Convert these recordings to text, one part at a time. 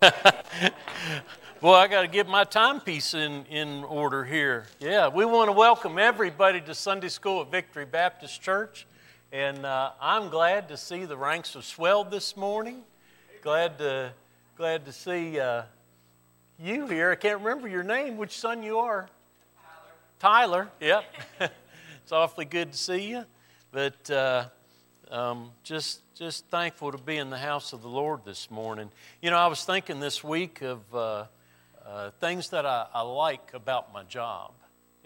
Boy, I got to get my timepiece in, in order here. Yeah, we want to welcome everybody to Sunday School at Victory Baptist Church. And uh, I'm glad to see the ranks have swelled this morning. Glad to, glad to see uh, you here. I can't remember your name, which son you are. Tyler. Tyler, yep. it's awfully good to see you. But uh, um, just, just thankful to be in the house of the Lord this morning. You know, I was thinking this week of uh, uh, things that I, I, like about my job.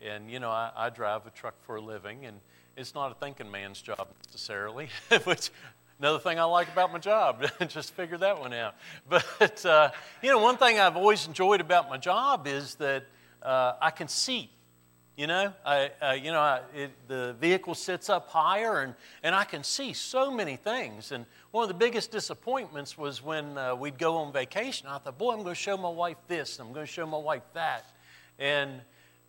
And, you know, I, I, drive a truck for a living, and it's not a thinking man's job necessarily, which another thing I like about my job. just figure that one out. But, uh, you know, one thing I've always enjoyed about my job is that uh, I can see you know, I, uh, you know, I, it, the vehicle sits up higher, and, and I can see so many things. And one of the biggest disappointments was when uh, we'd go on vacation. I thought, boy, I'm going to show my wife this, and I'm going to show my wife that. And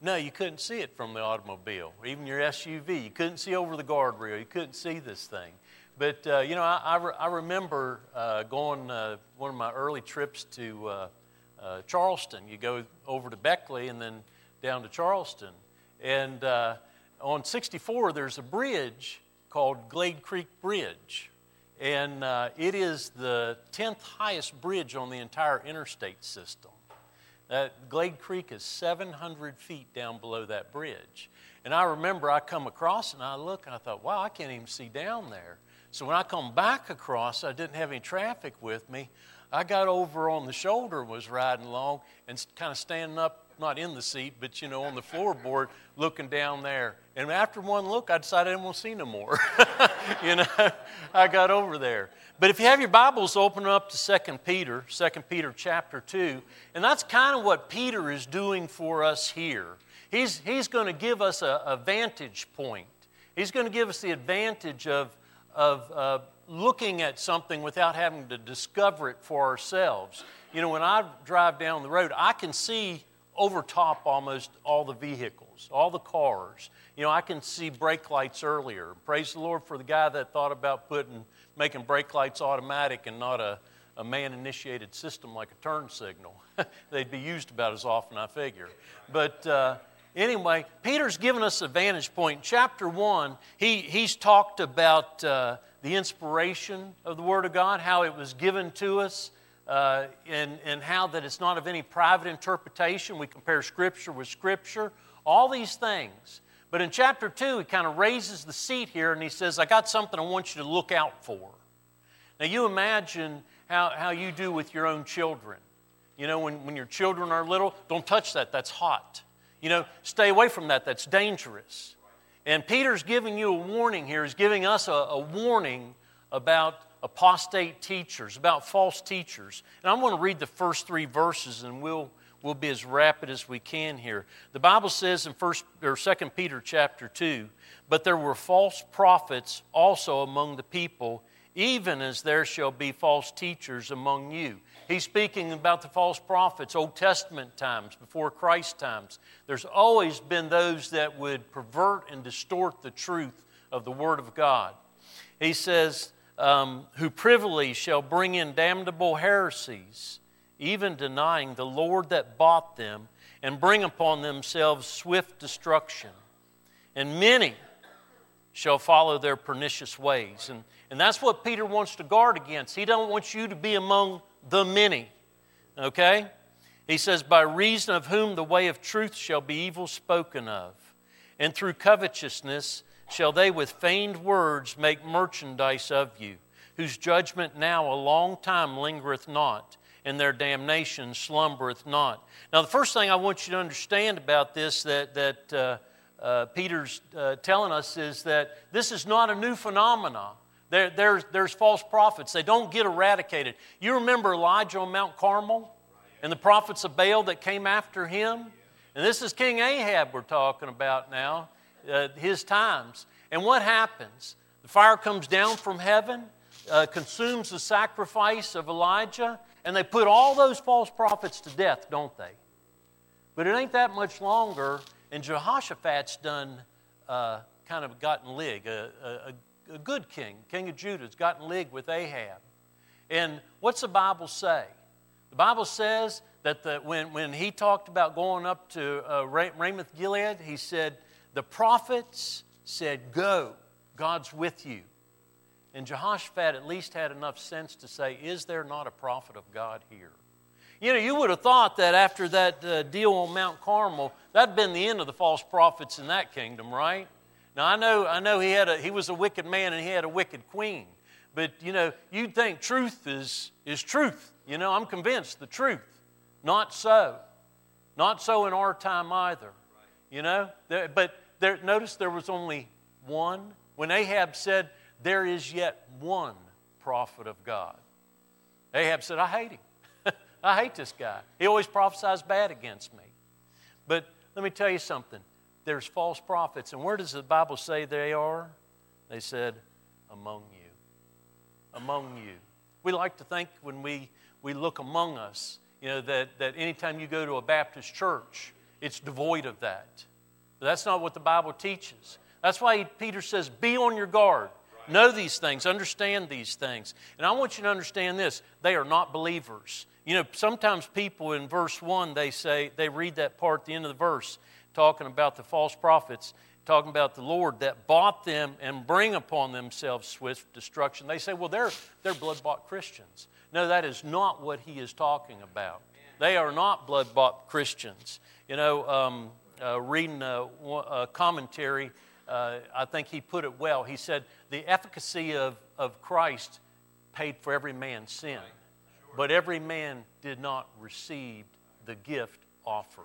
no, you couldn't see it from the automobile, even your SUV. You couldn't see over the guardrail. You couldn't see this thing. But, uh, you know, I, I, re- I remember uh, going uh, one of my early trips to uh, Charleston. You go over to Beckley and then down to Charleston. And uh, on 64, there's a bridge called Glade Creek Bridge. And uh, it is the 10th highest bridge on the entire interstate system. Glade Creek is 700 feet down below that bridge. And I remember I come across and I look and I thought, wow, I can't even see down there. So when I come back across, I didn't have any traffic with me. I got over on the shoulder, was riding along, and kind of standing up not in the seat, but you know, on the floorboard, looking down there. And after one look, I decided I didn't want to see no more. you know, I got over there. But if you have your Bibles, open up to 2 Peter, 2 Peter chapter 2. And that's kind of what Peter is doing for us here. He's, he's going to give us a, a vantage point. He's going to give us the advantage of, of uh, looking at something without having to discover it for ourselves. You know, when I drive down the road, I can see overtop almost all the vehicles, all the cars. You know, I can see brake lights earlier. Praise the Lord for the guy that thought about putting, making brake lights automatic and not a, a man initiated system like a turn signal. They'd be used about as often, I figure. But uh, anyway, Peter's given us a vantage point. chapter 1, he, he's talked about uh, the inspiration of the Word of God, how it was given to us uh, and, and how that it's not of any private interpretation. We compare Scripture with Scripture, all these things. But in chapter 2, he kind of raises the seat here and he says, I got something I want you to look out for. Now, you imagine how, how you do with your own children. You know, when, when your children are little, don't touch that, that's hot. You know, stay away from that, that's dangerous. And Peter's giving you a warning here, he's giving us a, a warning about apostate teachers, about false teachers. And I'm going to read the first three verses and we'll, we'll be as rapid as we can here. The Bible says in first or second Peter chapter 2, but there were false prophets also among the people, even as there shall be false teachers among you. He's speaking about the false prophets, Old Testament times, before Christ times. There's always been those that would pervert and distort the truth of the Word of God. He says, um, who privily shall bring in damnable heresies, even denying the Lord that bought them, and bring upon themselves swift destruction. And many shall follow their pernicious ways. And, and that's what Peter wants to guard against. He don't want you to be among the many. Okay? He says, By reason of whom the way of truth shall be evil spoken of, and through covetousness shall they with feigned words make merchandise of you, whose judgment now a long time lingereth not, and their damnation slumbereth not. Now, the first thing I want you to understand about this that, that uh, uh, Peter's uh, telling us is that this is not a new phenomenon. There, there's, there's false prophets. They don't get eradicated. You remember Elijah on Mount Carmel and the prophets of Baal that came after him? And this is King Ahab we're talking about now uh, his times. And what happens? The fire comes down from heaven, uh, consumes the sacrifice of Elijah, and they put all those false prophets to death, don't they? But it ain't that much longer, and Jehoshaphat's done uh, kind of gotten lig. A, a, a good king, king of Judah, has gotten lig with Ahab. And what's the Bible say? The The Bible says that the, when, when he talked about going up to uh, Ramoth Gilead, he said, The prophets said, Go, God's with you. And Jehoshaphat at least had enough sense to say, Is there not a prophet of God here? You know, you would have thought that after that uh, deal on Mount Carmel, that'd been the end of the false prophets in that kingdom, right? Now I know, I know he had a, he was a wicked man and he had a wicked queen, but you know, you'd think truth is is truth. You know, I'm convinced the truth. Not so, not so in our time either. You know, but there, notice there was only one. When Ahab said, "There is yet one prophet of God," Ahab said, "I hate him." I hate this guy. He always prophesies bad against me. But let me tell you something there's false prophets. And where does the Bible say they are? They said, among you. Among you. We like to think when we, we look among us, you know, that, that anytime you go to a Baptist church, it's devoid of that. But that's not what the Bible teaches. That's why Peter says, be on your guard. Know these things, understand these things. And I want you to understand this they are not believers. You know, sometimes people in verse 1, they say, they read that part at the end of the verse, talking about the false prophets, talking about the Lord that bought them and bring upon themselves swift destruction. They say, well, they're, they're blood bought Christians. No, that is not what he is talking about. They are not blood bought Christians. You know, um, uh, reading a, a commentary, uh, I think he put it well. He said, the efficacy of, of Christ paid for every man's sin. But every man did not receive the gift offered.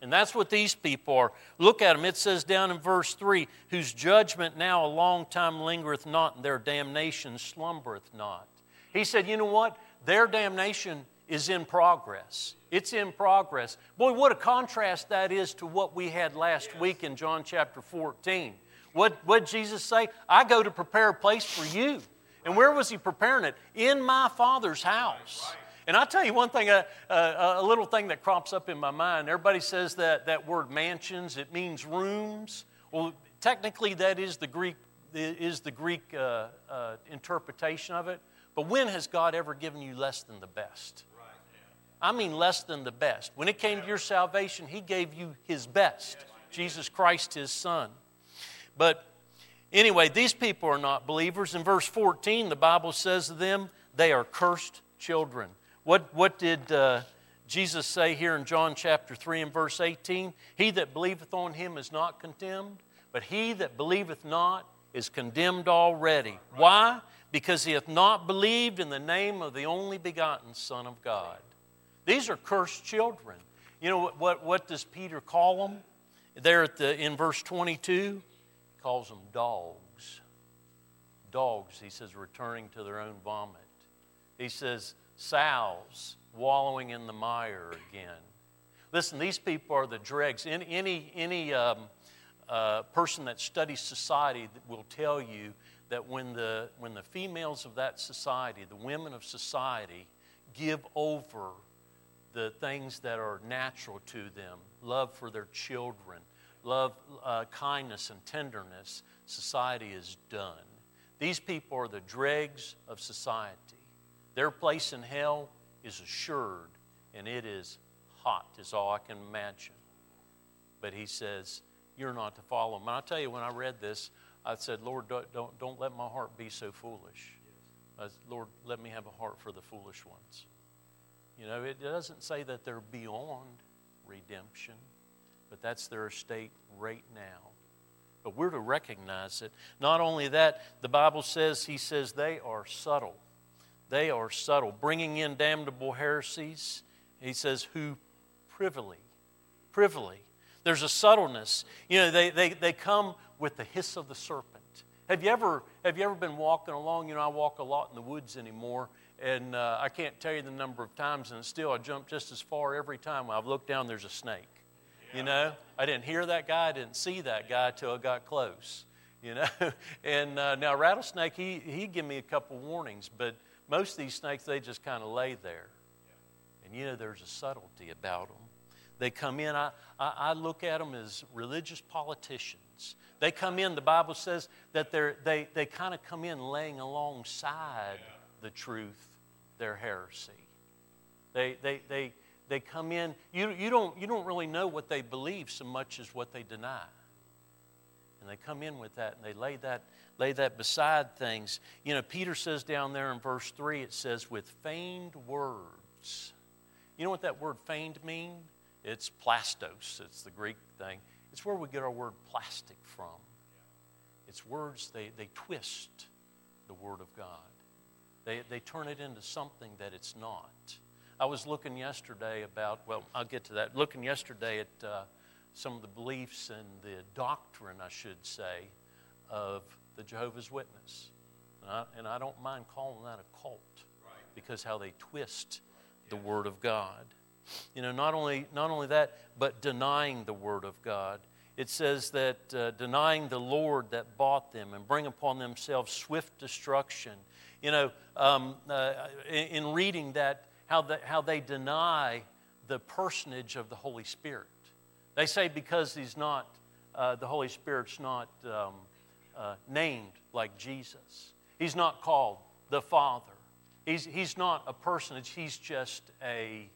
And that's what these people are. Look at them. It says down in verse 3 whose judgment now a long time lingereth not, and their damnation slumbereth not. He said, You know what? Their damnation is in progress. It's in progress. Boy, what a contrast that is to what we had last yes. week in John chapter 14. What did Jesus say? I go to prepare a place for you. And where was he preparing it? In my Father's house. And I'll tell you one thing, a, a, a, little thing that crops up in my mind. Everybody says that, that word mansions, it means rooms. Well, technically, that is the Greek, is the Greek uh, uh, interpretation of it. But when has God ever given you less than the best? I mean, less than the best. When it came to your salvation, He gave you His best Jesus Christ, His Son. But Anyway, these people are not believers. In verse 14, the Bible says to them, they are cursed children. What, what did uh, Jesus say here in John chapter 3 and verse 18? He that believeth on him is not condemned, but he that believeth not is condemned already. Why? Because he hath not believed in the name of the only begotten Son of God. These are cursed children. You know what, what, what does Peter call them? There at the, in verse 22, he calls them dogs. Dogs, he says, returning to their own vomit. He says, sows wallowing in the mire again. Listen, these people are the dregs. Any, any, any um, uh, person that studies society will tell you that when the, when the females of that society, the women of society, give over the things that are natural to them love for their children, love, uh, kindness, and tenderness, society is done. These people are the dregs of society. Their place in hell is assured, and it is hot, is all I can imagine. But he says, You're not to follow them. And I tell you, when I read this, I said, Lord, don't, don't, don't let my heart be so foolish. Lord, let me have a heart for the foolish ones. You know, it doesn't say that they're beyond redemption but that's their state right now. But we're to recognize it. Not only that, the Bible says, He says, they are subtle. They are subtle, bringing in damnable heresies. He says, who privily, privily. There's a subtleness. You know, they, they, they come with the hiss of the serpent. Have you ever have you ever been walking along? You know, I walk a lot in the woods anymore, and uh, I can't tell you the number of times, and still I jump just as far every time. I've looked down, there's a snake. You know, I didn't hear that guy, I didn't see that guy till I got close. You know, and uh, now rattlesnake, he he give me a couple warnings, but most of these snakes they just kind of lay there. And you know, there's a subtlety about them. They come in. I, I, I look at them as religious politicians. They come in. The Bible says that they're, they they kind of come in laying alongside yeah. The truth, their heresy. They, they, they, they come in, you, you, don't, you don't really know what they believe so much as what they deny. And they come in with that and they lay that, lay that beside things. You know, Peter says down there in verse 3, it says, with feigned words. You know what that word feigned mean? It's plastos, it's the Greek thing. It's where we get our word plastic from. It's words, they, they twist the Word of God. They, they turn it into something that it's not. I was looking yesterday about, well, I'll get to that, looking yesterday at uh, some of the beliefs and the doctrine, I should say, of the Jehovah's Witness. And I, and I don't mind calling that a cult because how they twist the Word of God. You know, not only, not only that, but denying the Word of God. It says that uh, denying the Lord that bought them and bring upon themselves swift destruction. You know, um, uh, in, in reading that, how, the, how they deny the personage of the Holy Spirit. They say because he's not, uh, the Holy Spirit's not um, uh, named like Jesus. He's not called the Father. He's, he's not a personage, he's just a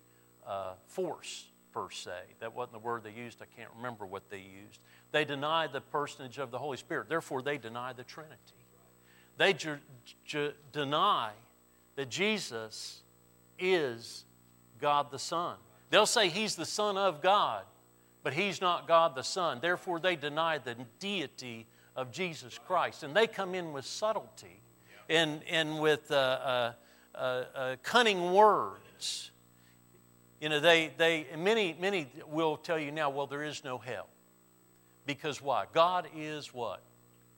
uh, force, per se. That wasn't the word they used. I can't remember what they used. They deny the personage of the Holy Spirit. Therefore, they deny the Trinity. They ju- ju- deny that Jesus is God the Son. They'll say he's the Son of God, but he's not God the Son. Therefore, they deny the deity of Jesus Christ. And they come in with subtlety and, and with uh, uh, uh, uh cunning words. You know, they, they, many, many will tell you now, well, there is no hell. Because why? God is what?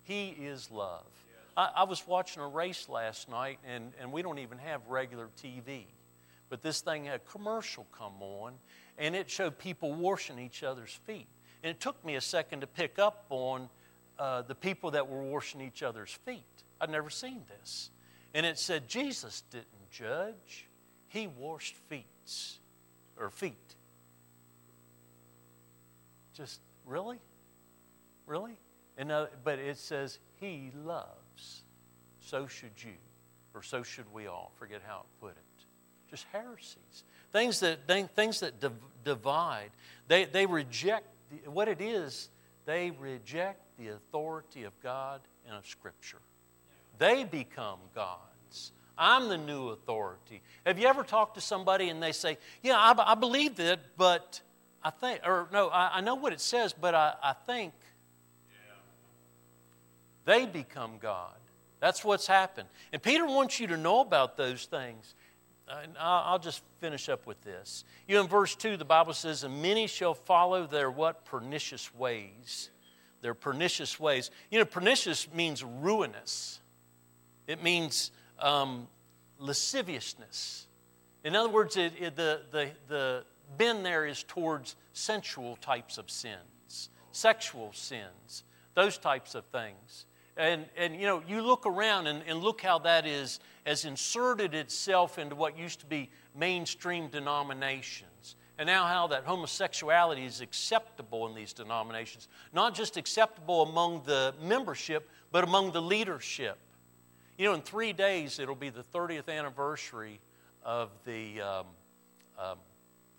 He is love. I, I was watching a race last night, and, and we don't even have regular TV. But this thing had a commercial come on, and it showed people washing each other's feet. And it took me a second to pick up on uh, the people that were washing each other's feet. I'd never seen this. And it said Jesus didn't judge, he washed feet or feet. Just really? Really? And, uh, but it says he loves. So should you, or so should we all. Forget how it put it just heresies, things that, things that divide. They, they reject the, what it is, they reject the authority of God and of Scripture. They become gods. I'm the new authority. Have you ever talked to somebody and they say, Yeah, I, I believe that, but I think, or no, I, I know what it says, but I, I think they become God. That's what's happened. And Peter wants you to know about those things and I'll just finish up with this. You know, in verse 2, the Bible says, And many shall follow their what? Pernicious ways. Their pernicious ways. You know, pernicious means ruinous, it means um, lasciviousness. In other words, it, it, the, the, the bend there is towards sensual types of sins, sexual sins, those types of things. And, and you know, you look around and, and look how that is, has inserted itself into what used to be mainstream denominations. And now, how that homosexuality is acceptable in these denominations. Not just acceptable among the membership, but among the leadership. You know, in three days, it'll be the 30th anniversary of the um, um,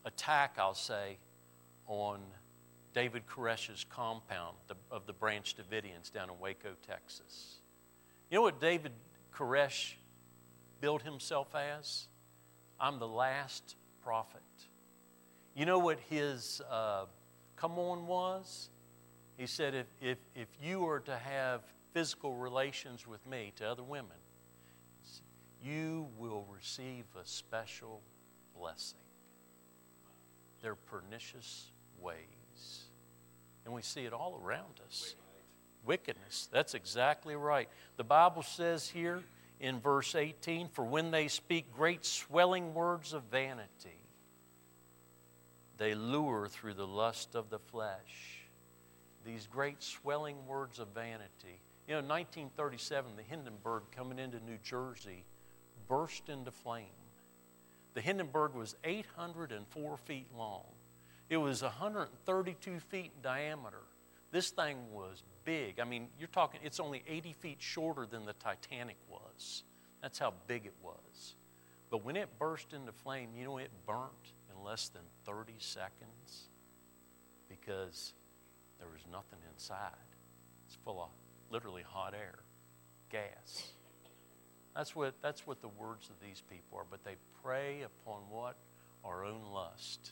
attack, I'll say, on David Koresh's compound of the Branch Davidians down in Waco, Texas. You know what David Koresh billed himself as? I'm the last prophet. You know what his uh, come on was? He said, if, if, if you are to have physical relations with me to other women, you will receive a special blessing. They're pernicious ways. And we see it all around us. Wickedness. That's exactly right. The Bible says here in verse 18 For when they speak great swelling words of vanity, they lure through the lust of the flesh. These great swelling words of vanity. You know, in 1937, the Hindenburg coming into New Jersey burst into flame. The Hindenburg was 804 feet long. It was 132 feet in diameter. This thing was big. I mean, you're talking, it's only 80 feet shorter than the Titanic was. That's how big it was. But when it burst into flame, you know, it burnt in less than 30 seconds because there was nothing inside. It's full of literally hot air, gas. That's what, that's what the words of these people are. But they prey upon what? Our own lust.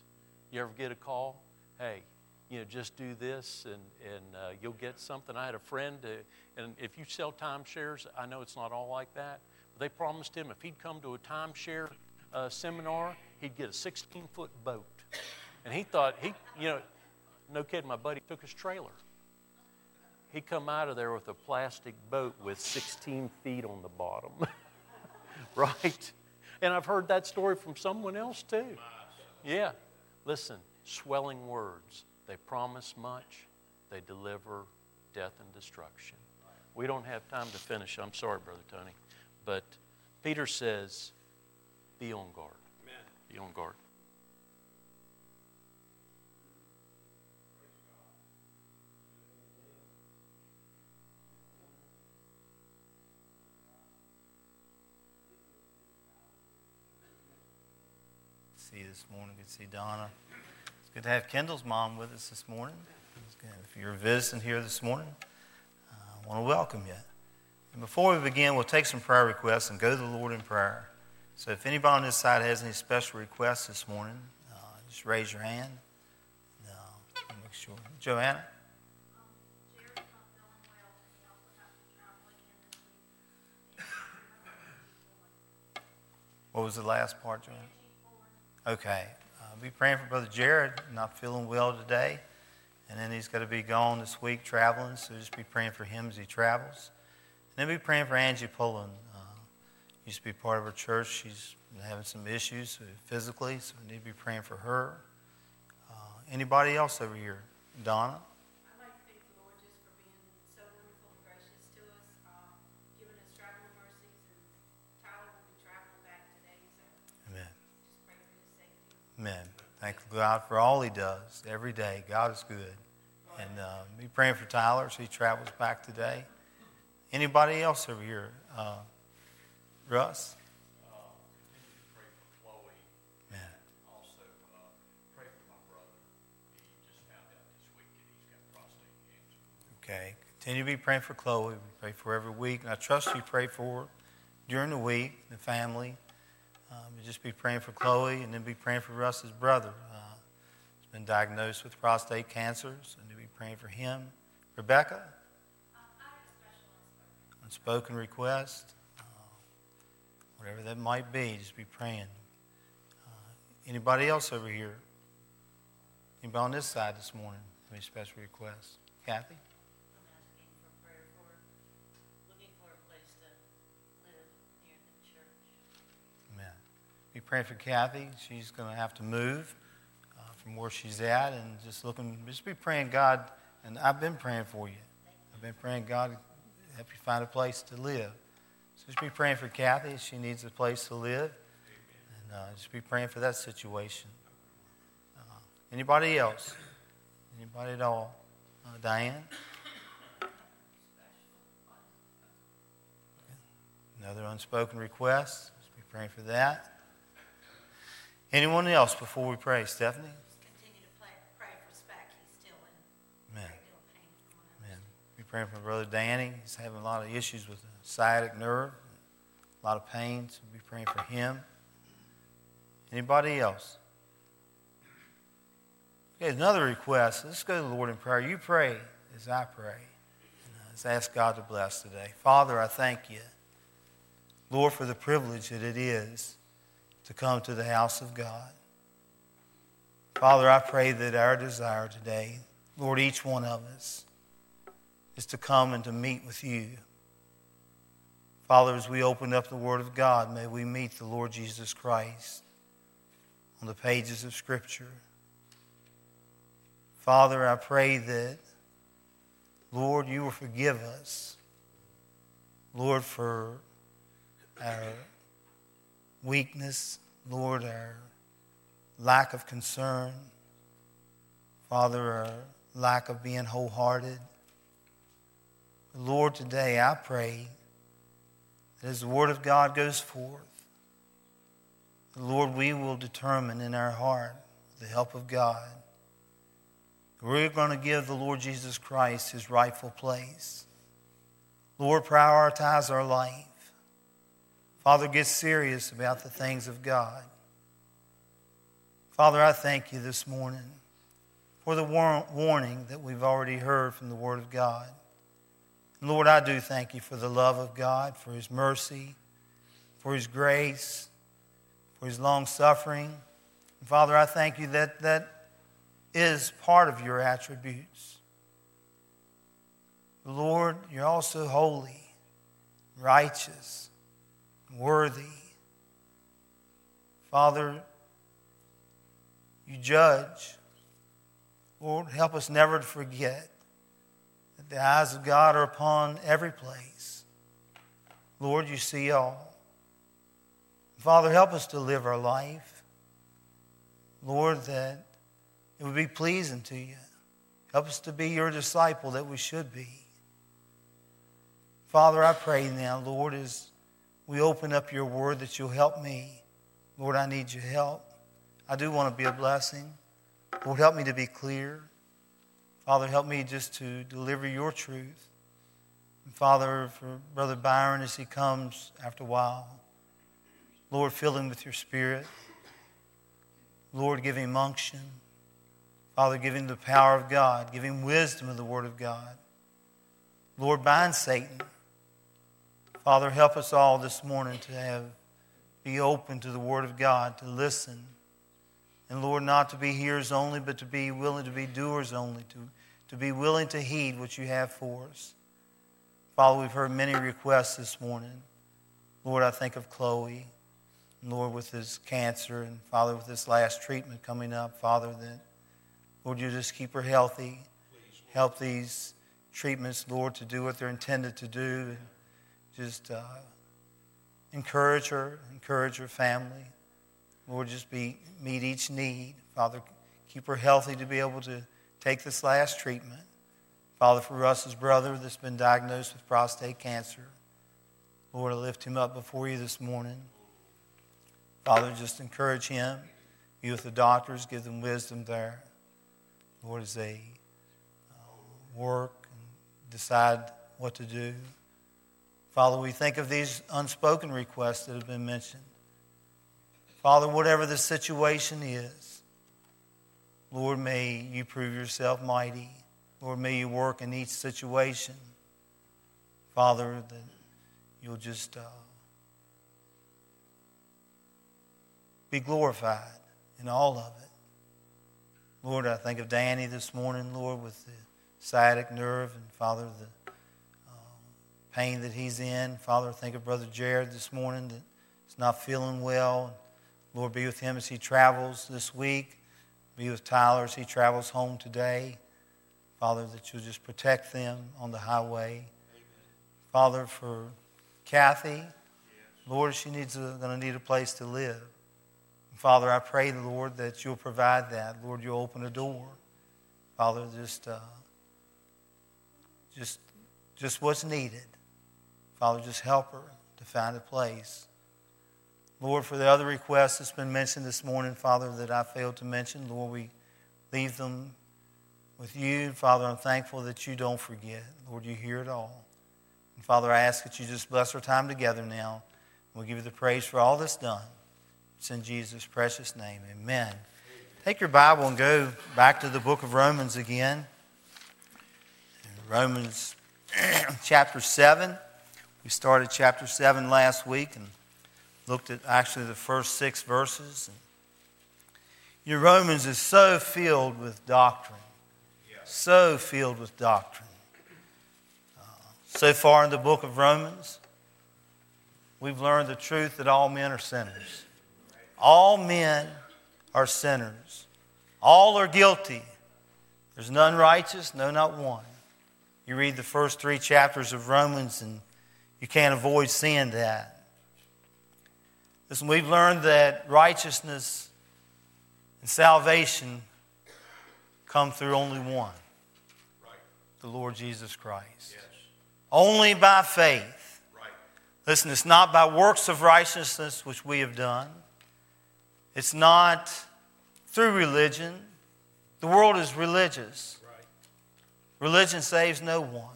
You ever get a call? Hey, you know, just do this and, and uh, you'll get something. I had a friend, uh, and if you sell timeshares, I know it's not all like that, but they promised him if he'd come to a timeshare uh, seminar, he'd get a 16 foot boat. And he thought, he, you know, no kidding, my buddy took his trailer. He come out of there with a plastic boat with 16 feet on the bottom. right? And I've heard that story from someone else too. Yeah. Listen, swelling words. They promise much, they deliver death and destruction. We don't have time to finish. I'm sorry, Brother Tony. But Peter says, be on guard. Amen. Be on guard. See you this morning. Good to see Donna. It's good to have Kendall's mom with us this morning. If you're visiting here this morning, uh, I want to welcome you. And before we begin, we'll take some prayer requests and go to the Lord in prayer. So if anybody on this side has any special requests this morning, uh, just raise your hand. Uh, make sure. Joanna? What was the last part, Joanna? Okay be praying for Brother Jared, not feeling well today. And then he's got to be gone this week traveling, so just be praying for him as he travels. And then be praying for Angie Pullen. Uh, used to be part of our church. She's having some issues physically, so we need to be praying for her. Uh, anybody else over here? Donna? Amen. Thank God for all He does every day. God is good. And uh, be praying for Tyler as he travels back today. Anybody else over here? Uh, Russ? Uh continue to pray for Chloe and also uh pray for my brother. He just found out this week that he's got prostate games. Okay. Continue to be praying for Chloe. We pray for every week. And I trust you pray for during the week, the family. Um, just be praying for Chloe and then be praying for Russ's brother. Uh, he's been diagnosed with prostate cancer, so to be praying for him. Rebecca? unspoken request, uh, whatever that might be, just be praying. Uh, anybody else over here? Anybody on this side this morning? Any special requests? Kathy? Be praying for Kathy. She's going to have to move uh, from where she's at, and just looking, just be praying God. And I've been praying for you. I've been praying God help you find a place to live. So just be praying for Kathy. She needs a place to live, and uh, just be praying for that situation. Uh, anybody else? Anybody at all? Uh, Diane. Another unspoken request. Just be praying for that. Anyone else before we pray? Stephanie? Continue to pray, pray for Speck. He's still in Amen. Amen. Be praying for Brother Danny. He's having a lot of issues with the sciatic nerve, a lot of pain, so we'll be praying for him. Anybody else? Okay, another request. Let's go to the Lord in prayer. You pray as I pray. And uh, let's ask God to bless today. Father, I thank you, Lord, for the privilege that it is to come to the house of God. Father, I pray that our desire today, Lord, each one of us, is to come and to meet with you. Father, as we open up the Word of God, may we meet the Lord Jesus Christ on the pages of Scripture. Father, I pray that, Lord, you will forgive us, Lord, for our weakness, Lord, our lack of concern, Father, our lack of being wholehearted. Lord, today I pray that as the Word of God goes forth, Lord, we will determine in our heart, with the help of God, we're going to give the Lord Jesus Christ his rightful place. Lord, prioritize our life. Father, get serious about the things of God. Father, I thank you this morning for the warning that we've already heard from the Word of God. Lord, I do thank you for the love of God, for His mercy, for His grace, for His long suffering. Father, I thank you that that is part of your attributes. Lord, you're also holy, righteous, worthy. Father, you judge. Lord, help us never to forget that the eyes of God are upon every place. Lord, you see all. Father, help us to live our life. Lord, that it would be pleasing to you. Help us to be your disciple that we should be. Father, I pray now, Lord, as we open up your word, that you'll help me. Lord, I need your help. I do want to be a blessing. Lord, help me to be clear. Father, help me just to deliver your truth. And Father, for Brother Byron as he comes after a while, Lord, fill him with your spirit. Lord, give him unction. Father, give him the power of God. Give him wisdom of the Word of God. Lord, bind Satan. Father, help us all this morning to have be open to the Word of God, to listen and Lord, not to be hearers only, but to be willing to be doers only, to, to be willing to heed what you have for us. Father, we've heard many requests this morning. Lord, I think of Chloe, Lord, with his cancer, and Father, with this last treatment coming up, Father, that, Lord, you just keep her healthy. Help these treatments, Lord, to do what they're intended to do. Just uh, encourage her, encourage her family. Lord, just be, meet each need. Father, keep her healthy to be able to take this last treatment. Father, for Russ's brother that's been diagnosed with prostate cancer, Lord, I lift him up before you this morning. Father, just encourage him. Be with the doctors, give them wisdom there. Lord, as they uh, work and decide what to do. Father, we think of these unspoken requests that have been mentioned. Father, whatever the situation is, Lord, may you prove yourself mighty. Lord, may you work in each situation. Father, that you'll just uh, be glorified in all of it. Lord, I think of Danny this morning, Lord, with the sciatic nerve, and Father, the pain that he's in. Father, think of Brother Jared this morning that's not feeling well. Lord, be with him as he travels this week. Be with Tyler as he travels home today. Father, that you'll just protect them on the highway. Amen. Father, for Kathy, yes. Lord, she needs going to need a place to live. Father, I pray, Lord, that you'll provide that. Lord, you'll open a door. Father, just, uh, just, just what's needed. Father, just help her to find a place. Lord, for the other requests that's been mentioned this morning, Father, that I failed to mention, Lord, we leave them with you. Father, I'm thankful that you don't forget. Lord, you hear it all. And Father, I ask that you just bless our time together now. We'll give you the praise for all that's done. It's in Jesus' precious name. Amen. Take your Bible and go back to the book of Romans again. Romans chapter 7. We started chapter 7 last week and looked at actually the first six verses. Your Romans is so filled with doctrine, so filled with doctrine. Uh, so far in the book of Romans, we've learned the truth that all men are sinners. All men are sinners. All are guilty. There's none righteous, no, not one. You read the first three chapters of Romans, and you can't avoid seeing that. Listen, we've learned that righteousness and salvation come through only one right. the Lord Jesus Christ. Yes. Only by faith. Listen, it's not by works of righteousness which we have done. It's not through religion. The world is religious. Religion saves no one.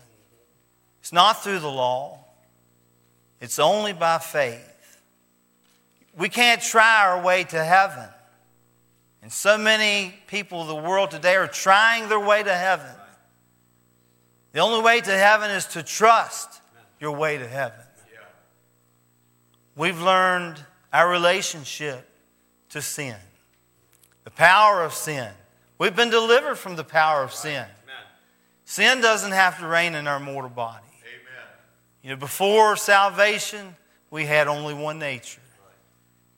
It's not through the law, it's only by faith. We can't try our way to heaven. And so many people of the world today are trying their way to heaven. The only way to heaven is to trust your way to heaven. We've learned our relationship to sin, the power of sin. We've been delivered from the power of sin. Sin doesn't have to reign in our mortal body. You know, before salvation, we had only one nature.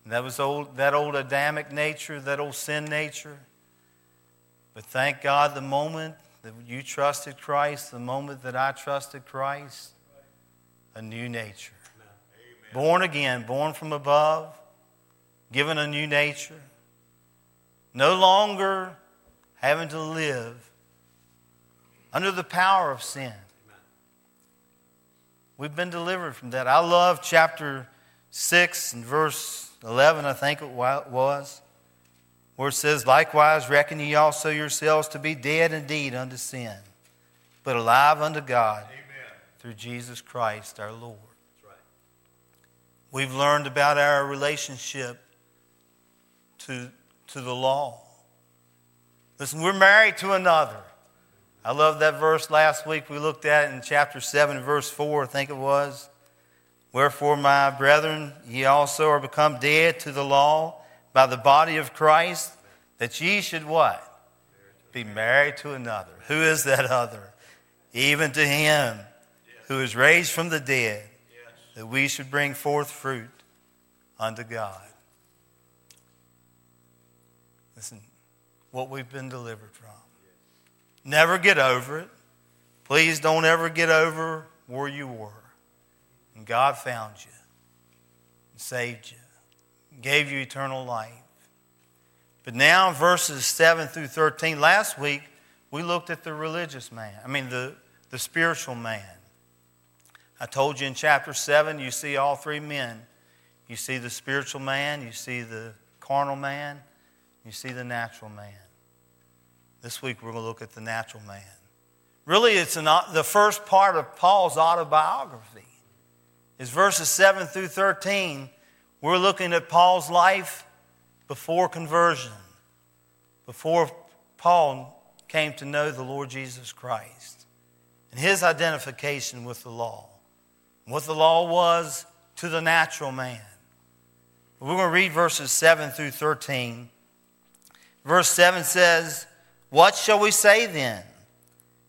And that was old, that old Adamic nature, that old sin nature. But thank God the moment that you trusted Christ, the moment that I trusted Christ, a new nature. Amen. Born again, born from above, given a new nature. No longer having to live under the power of sin. We've been delivered from that. I love chapter 6 and verse 11, I think it was, where it says, Likewise, reckon ye also yourselves to be dead indeed unto sin, but alive unto God Amen. through Jesus Christ our Lord. Right. We've learned about our relationship to, to the law. Listen, we're married to another. I love that verse last week we looked at in chapter 7, verse 4, I think it was. Wherefore, my brethren, ye also are become dead to the law by the body of Christ, that ye should what? Be married to another. Who is that other? Even to him who is raised from the dead, that we should bring forth fruit unto God. Listen, what we've been delivered from. Never get over it. Please don't ever get over where you were. And God found you, and saved you, and gave you eternal life. But now, verses 7 through 13, last week we looked at the religious man, I mean, the, the spiritual man. I told you in chapter 7, you see all three men. You see the spiritual man, you see the carnal man, you see the natural man. This week we're going to look at the natural man. Really, it's an, the first part of Paul's autobiography. Is verses 7 through 13. We're looking at Paul's life before conversion, before Paul came to know the Lord Jesus Christ, and his identification with the law, what the law was to the natural man. We're going to read verses 7 through 13. Verse 7 says, what shall we say then?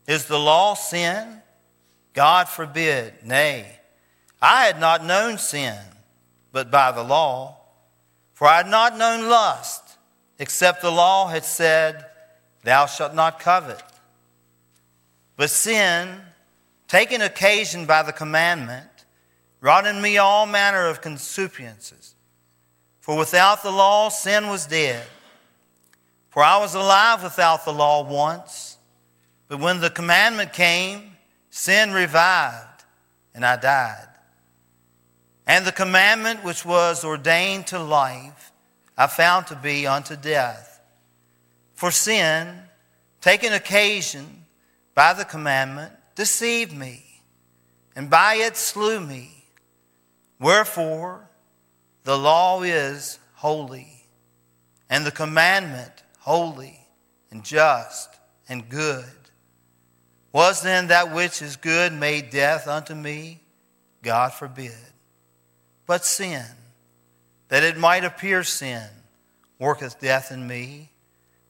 Is the law sin? God forbid. Nay, I had not known sin, but by the law. For I had not known lust, except the law had said, Thou shalt not covet. But sin, taking occasion by the commandment, wrought in me all manner of concupiscences. For without the law, sin was dead. For I was alive without the law once, but when the commandment came, sin revived, and I died. And the commandment which was ordained to life, I found to be unto death. For sin, taking occasion by the commandment, deceived me, and by it slew me. Wherefore, the law is holy, and the commandment holy and just and good. Was then that which is good made death unto me? God forbid. But sin, that it might appear sin, worketh death in me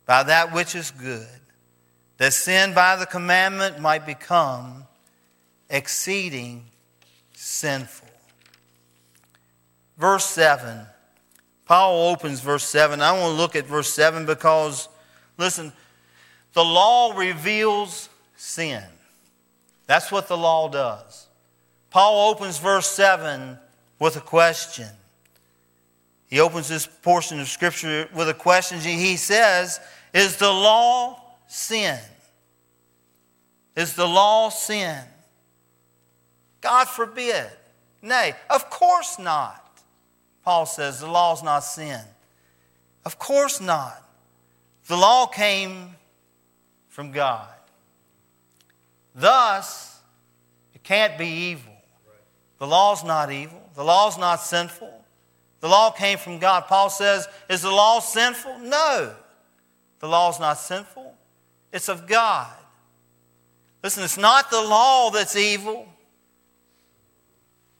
by that which is good, that sin by the commandment might become exceeding sinful. Verse 7 Paul opens verse 7. I want to look at verse 7 because, listen, the law reveals sin. That's what the law does. Paul opens verse 7 with a question. He opens this portion of Scripture with a question. He says, Is the law sin? Is the law sin? God forbid. Nay, of course not. Paul says the law is not sin. Of course not. The law came from God. Thus, it can't be evil. The law's not evil. The law's not sinful. The law came from God. Paul says, Is the law sinful? No. The law's not sinful. It's of God. Listen, it's not the law that's evil,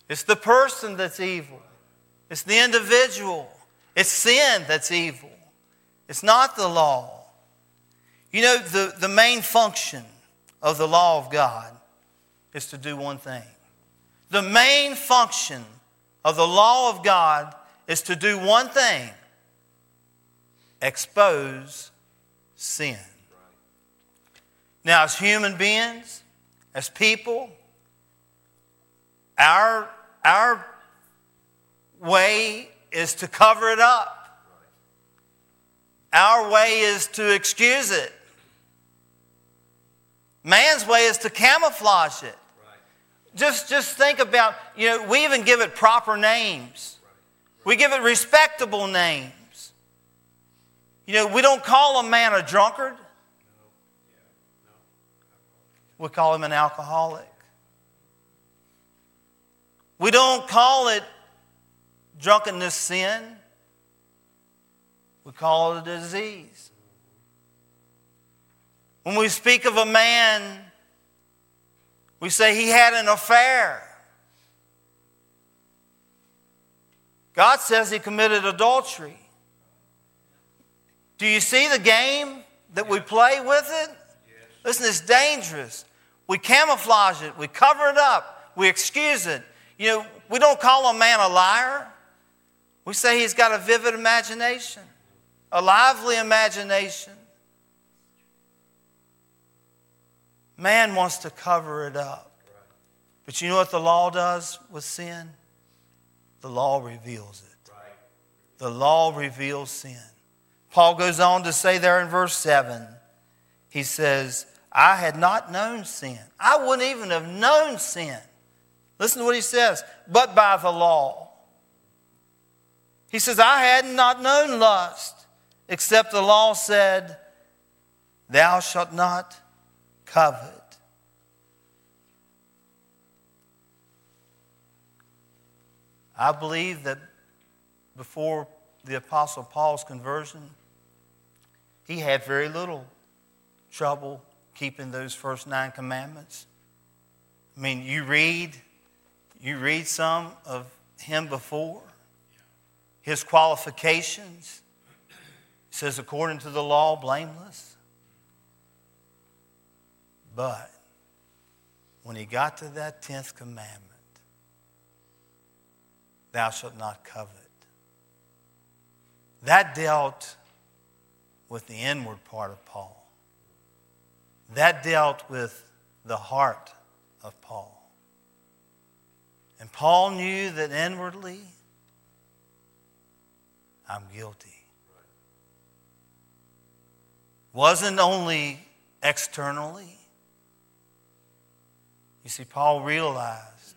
it's the person that's evil, it's the individual, it's sin that's evil. It's not the law. You know, the, the main function of the law of God is to do one thing. The main function of the law of God is to do one thing expose sin. Now, as human beings, as people, our, our way is to cover it up. Our way is to excuse it. Man's way is to camouflage it. Just, just think about, you know, we even give it proper names. We give it respectable names. You know, we don't call a man a drunkard. We call him an alcoholic. We don't call it drunkenness sin. We call it a disease. When we speak of a man, we say he had an affair. God says he committed adultery. Do you see the game that we play with it? Listen, it's dangerous. We camouflage it, we cover it up, we excuse it. You know, we don't call a man a liar. We say he's got a vivid imagination, a lively imagination. Man wants to cover it up. But you know what the law does with sin? The law reveals it. The law reveals sin. Paul goes on to say there in verse 7, he says, I had not known sin. I wouldn't even have known sin. Listen to what he says, but by the law. He says, I had not known lust, except the law said, Thou shalt not covet. I believe that before the Apostle Paul's conversion, he had very little trouble keeping those first nine commandments. I mean, you read, you read some of him before, his qualifications. It says, according to the law, blameless. But when he got to that tenth commandment, thou shalt not covet. That dealt with the inward part of Paul. That dealt with the heart of Paul. And Paul knew that inwardly, I'm guilty. Wasn't only externally. You see, Paul realized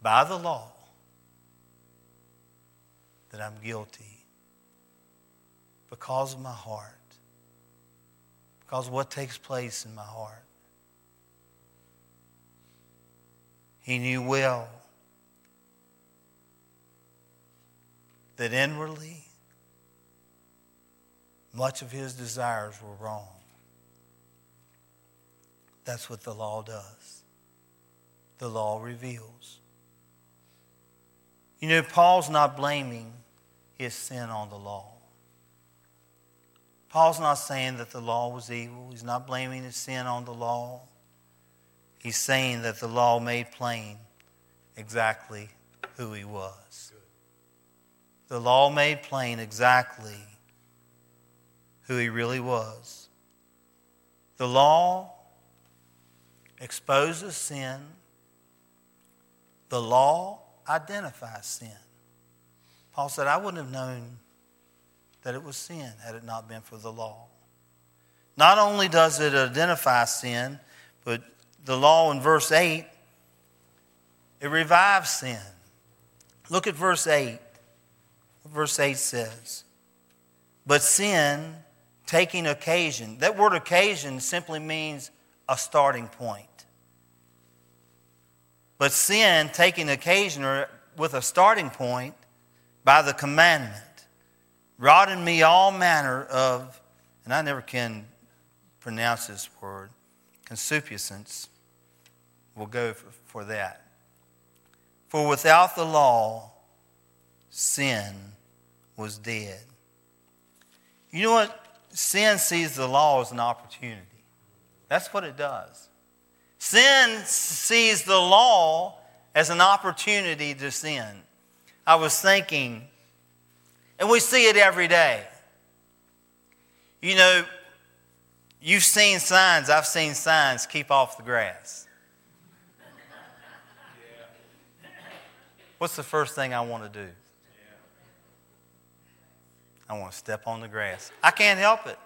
by the law that I'm guilty because of my heart, because of what takes place in my heart. He knew well that inwardly much of his desires were wrong. That's what the law does. The law reveals. You know, Paul's not blaming his sin on the law. Paul's not saying that the law was evil. He's not blaming his sin on the law. He's saying that the law made plain exactly who he was. The law made plain exactly who he really was. The law exposes sin. The law identifies sin. Paul said, I wouldn't have known that it was sin had it not been for the law. Not only does it identify sin, but the law in verse 8, it revives sin. Look at verse 8. Verse 8 says. But sin, taking occasion, that word occasion simply means a starting point. But sin, taking occasion or with a starting point by the commandment, wrought in me all manner of, and I never can pronounce this word, concupiscence. We'll go for, for that. For without the law, sin was dead. You know what? Sin sees the law as an opportunity. That's what it does. Sin sees the law as an opportunity to sin. I was thinking, and we see it every day. You know, you've seen signs, I've seen signs keep off the grass. What's the first thing I want to do? I want to step on the grass. I can't help it.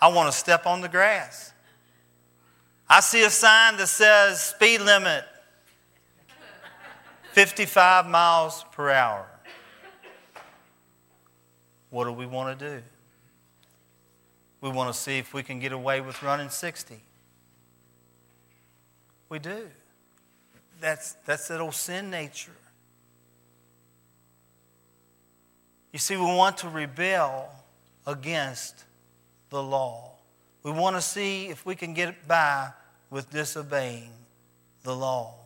I want to step on the grass. I see a sign that says speed limit 55 miles per hour. What do we want to do? We want to see if we can get away with running 60. We do. That's, that's that old sin nature. You see, we want to rebel against the law. We want to see if we can get by with disobeying the law.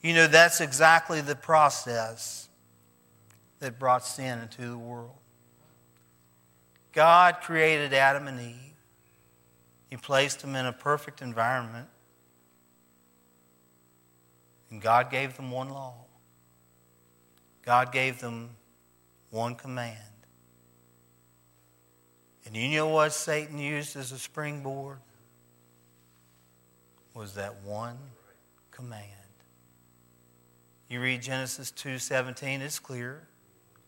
You know, that's exactly the process that brought sin into the world. God created Adam and Eve. He placed them in a perfect environment. And God gave them one law. God gave them one command. And you know what Satan used as a springboard? Was that one command. You read Genesis 2:17, it's clear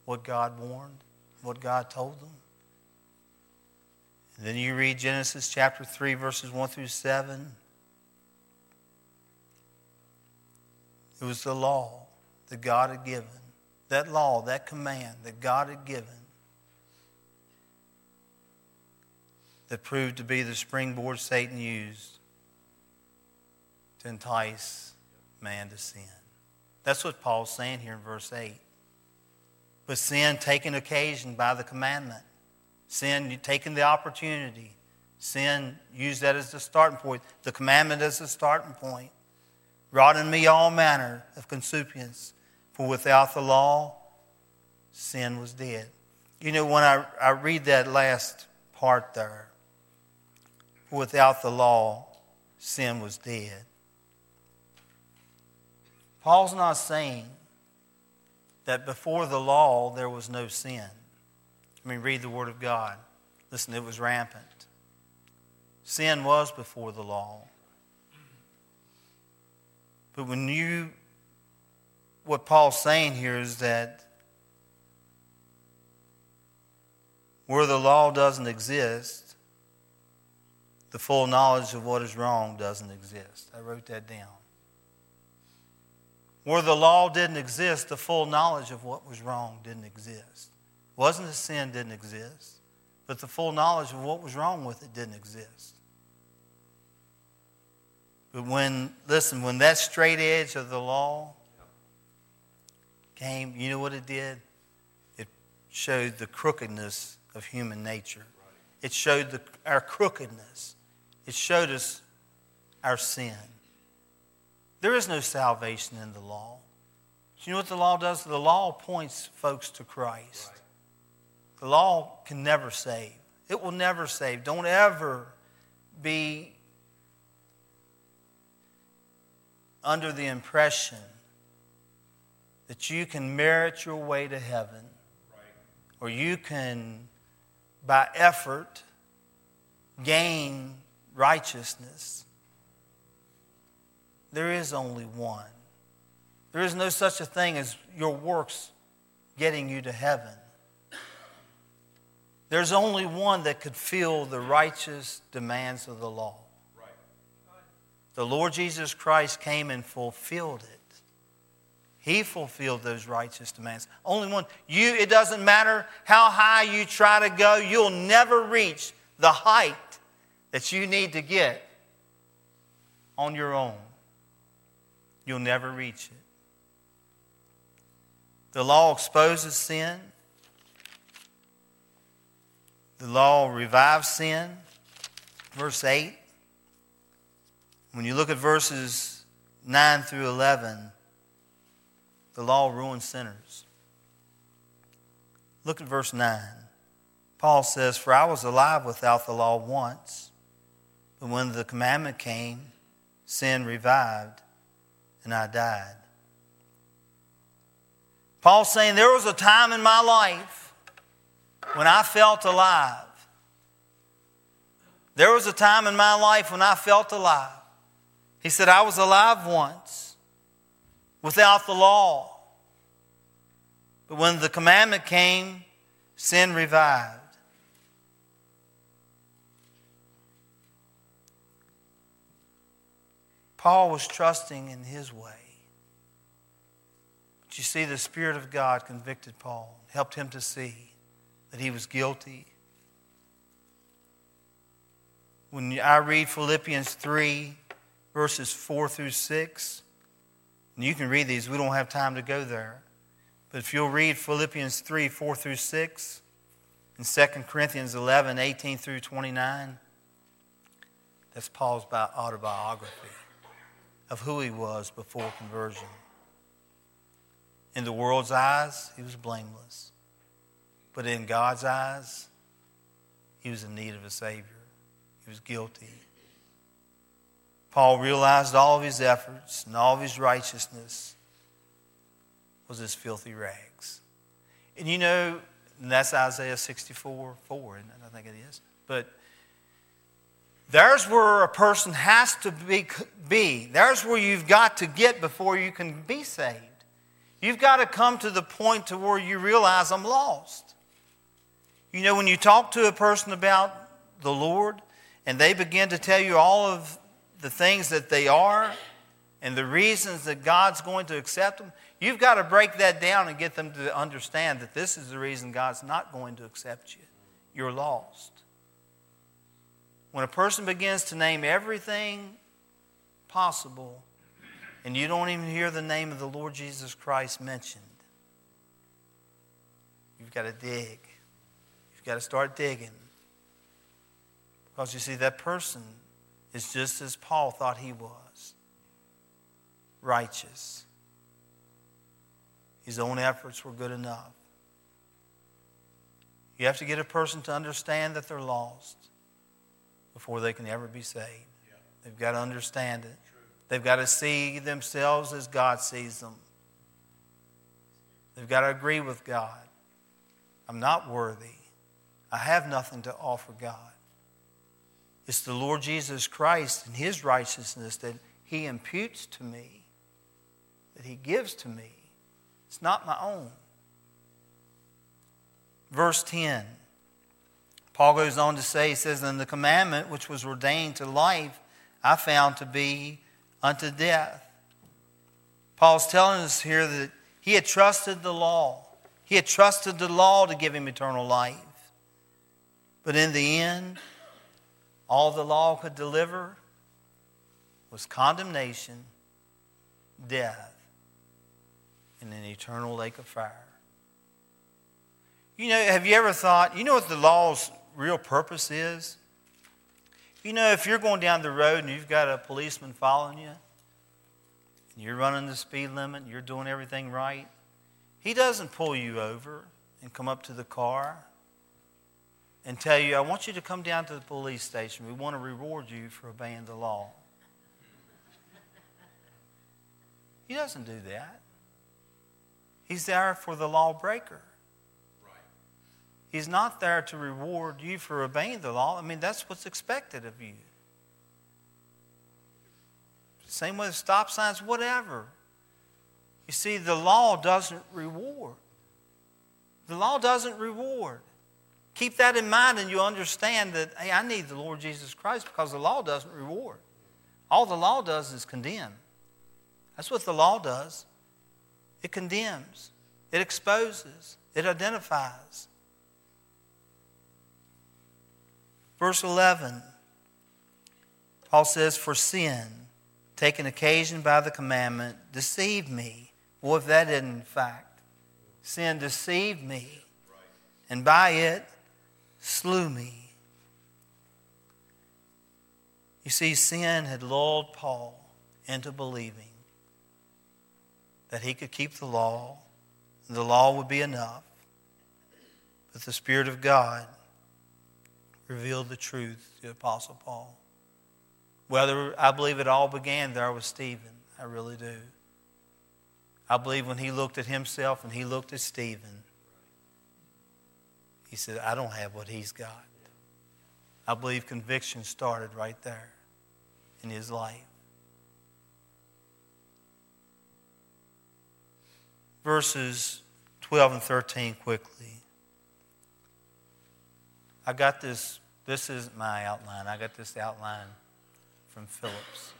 what God warned, what God told them. And then you read Genesis chapter 3 verses 1 through 7. It was the law that God had given that law, that command that God had given that proved to be the springboard Satan used to entice man to sin. That's what Paul's saying here in verse 8. But sin taking occasion by the commandment. Sin taking the opportunity. Sin used that as the starting point. The commandment as the starting point. Wrought in me all manner of concupiscence for without the law, sin was dead. You know, when I, I read that last part there, without the law, sin was dead. Paul's not saying that before the law there was no sin. I mean, read the Word of God. Listen, it was rampant. Sin was before the law. But when you what Paul's saying here is that where the law doesn't exist, the full knowledge of what is wrong doesn't exist. I wrote that down. Where the law didn't exist, the full knowledge of what was wrong didn't exist. It wasn't that sin didn't exist, but the full knowledge of what was wrong with it didn't exist. But when, listen, when that straight edge of the law came, you know what it did? It showed the crookedness of human nature. It showed the, our crookedness. It showed us our sin. There is no salvation in the law. Do you know what the law does? The law points folks to Christ. The law can never save. It will never save. Don't ever be under the impression that you can merit your way to heaven, or you can, by effort, gain righteousness. There is only one. There is no such a thing as your works getting you to heaven. There's only one that could fill the righteous demands of the law. The Lord Jesus Christ came and fulfilled it. He fulfilled those righteous demands. Only one. You, it doesn't matter how high you try to go, you'll never reach the height that you need to get on your own. You'll never reach it. The law exposes sin. The law revives sin. Verse 8. When you look at verses 9 through 11, the law ruins sinners. Look at verse 9. Paul says, For I was alive without the law once, but when the commandment came, sin revived, and I died. Paul's saying, There was a time in my life when I felt alive. There was a time in my life when I felt alive. He said, I was alive once without the law. But when the commandment came, sin revived. Paul was trusting in his way. But you see, the Spirit of God convicted Paul, helped him to see that he was guilty when I read Philippians 3, verses 4 through 6, and you can read these, we don't have time to go there. But if you'll read Philippians 3, 4 through 6, and 2 Corinthians 11, 18 through 29, that's Paul's autobiography of who he was before conversion. In the world's eyes, he was blameless. But in God's eyes, he was in need of a Savior. He was guilty. Paul realized all of his efforts and all of his righteousness was his filthy rags. And you know, and that's Isaiah 64 4, and I think it is. But there's where a person has to be, be. There's where you've got to get before you can be saved. You've got to come to the point to where you realize I'm lost. You know, when you talk to a person about the Lord, and they begin to tell you all of the things that they are and the reasons that God's going to accept them, you've got to break that down and get them to understand that this is the reason God's not going to accept you. You're lost. When a person begins to name everything possible and you don't even hear the name of the Lord Jesus Christ mentioned, you've got to dig. You've got to start digging. Because you see, that person is just as Paul thought he was righteous. His own efforts were good enough. You have to get a person to understand that they're lost before they can ever be saved. They've got to understand it. They've got to see themselves as God sees them. They've got to agree with God. I'm not worthy. I have nothing to offer God. It's the Lord Jesus Christ and His righteousness that He imputes to me, that He gives to me. It's not my own. Verse 10, Paul goes on to say, He says, And the commandment which was ordained to life, I found to be unto death. Paul's telling us here that he had trusted the law. He had trusted the law to give him eternal life. But in the end, all the law could deliver was condemnation, death, and an eternal lake of fire. You know, have you ever thought, you know what the law's real purpose is? You know, if you're going down the road and you've got a policeman following you, and you're running the speed limit, and you're doing everything right, he doesn't pull you over and come up to the car and tell you, I want you to come down to the police station. We want to reward you for obeying the law. He doesn't do that. He's there for the lawbreaker. He's not there to reward you for obeying the law. I mean, that's what's expected of you. Same with stop signs, whatever. You see, the law doesn't reward. The law doesn't reward. Keep that in mind and you understand that, hey, I need the Lord Jesus Christ because the law doesn't reward. All the law does is condemn. That's what the law does. it condemns, it exposes, it identifies. Verse 11, Paul says, For sin, taken occasion by the commandment, deceived me. Well, if that isn't fact, sin deceived me, and by it slew me. You see, sin had lulled Paul into believing that he could keep the law, the law would be enough. But the Spirit of God revealed the truth to Apostle Paul. Whether I believe it all began there with Stephen, I really do. I believe when he looked at himself and he looked at Stephen, he said, I don't have what he's got. I believe conviction started right there in his life. Verses 12 and 13 quickly. I got this, this isn't my outline. I got this outline from Phillips.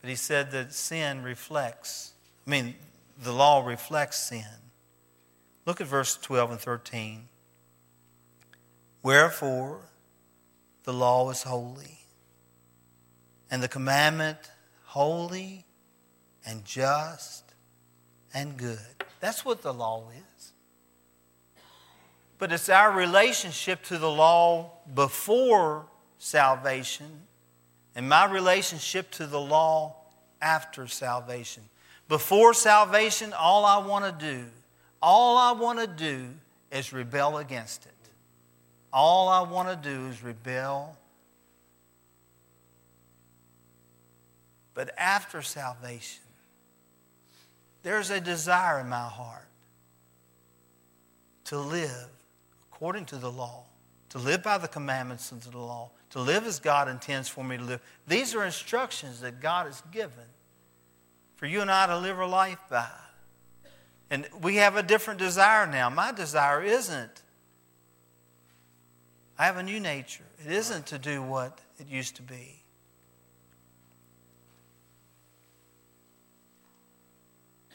But he said that sin reflects, I mean, the law reflects sin. Look at verse 12 and 13. Wherefore, the law is holy, and the commandment holy and just and good. That's what the law is. But it's our relationship to the law before salvation and my relationship to the law after salvation. Before salvation, all I want to do, all I want to do is rebel against it. All I want to do is rebel. But after salvation, there's a desire in my heart to live according to the law, to live by the commandments of the law, to live as God intends for me to live. These are instructions that God has given for you and I to live a life by. And we have a different desire now. My desire isn't, I have a new nature. It isn't to do what it used to be.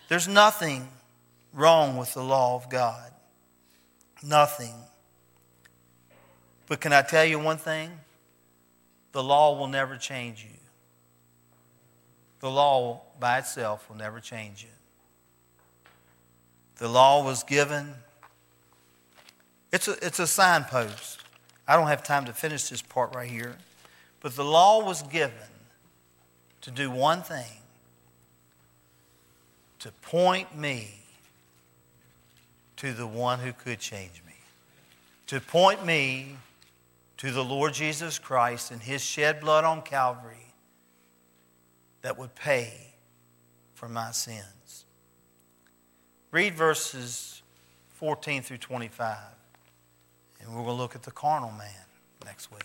There's nothing wrong with the law of God. Nothing. But can I tell you one thing? The law will never change you. The law by itself will never change you. The law was given, it's a, it's a signpost. I don't have time to finish this part right here. But the law was given to do one thing to point me to the one who could change me, to point me to the Lord Jesus Christ and his shed blood on Calvary that would pay for my sins. Read verses 14 through 25, and we're going to look at the carnal man next week.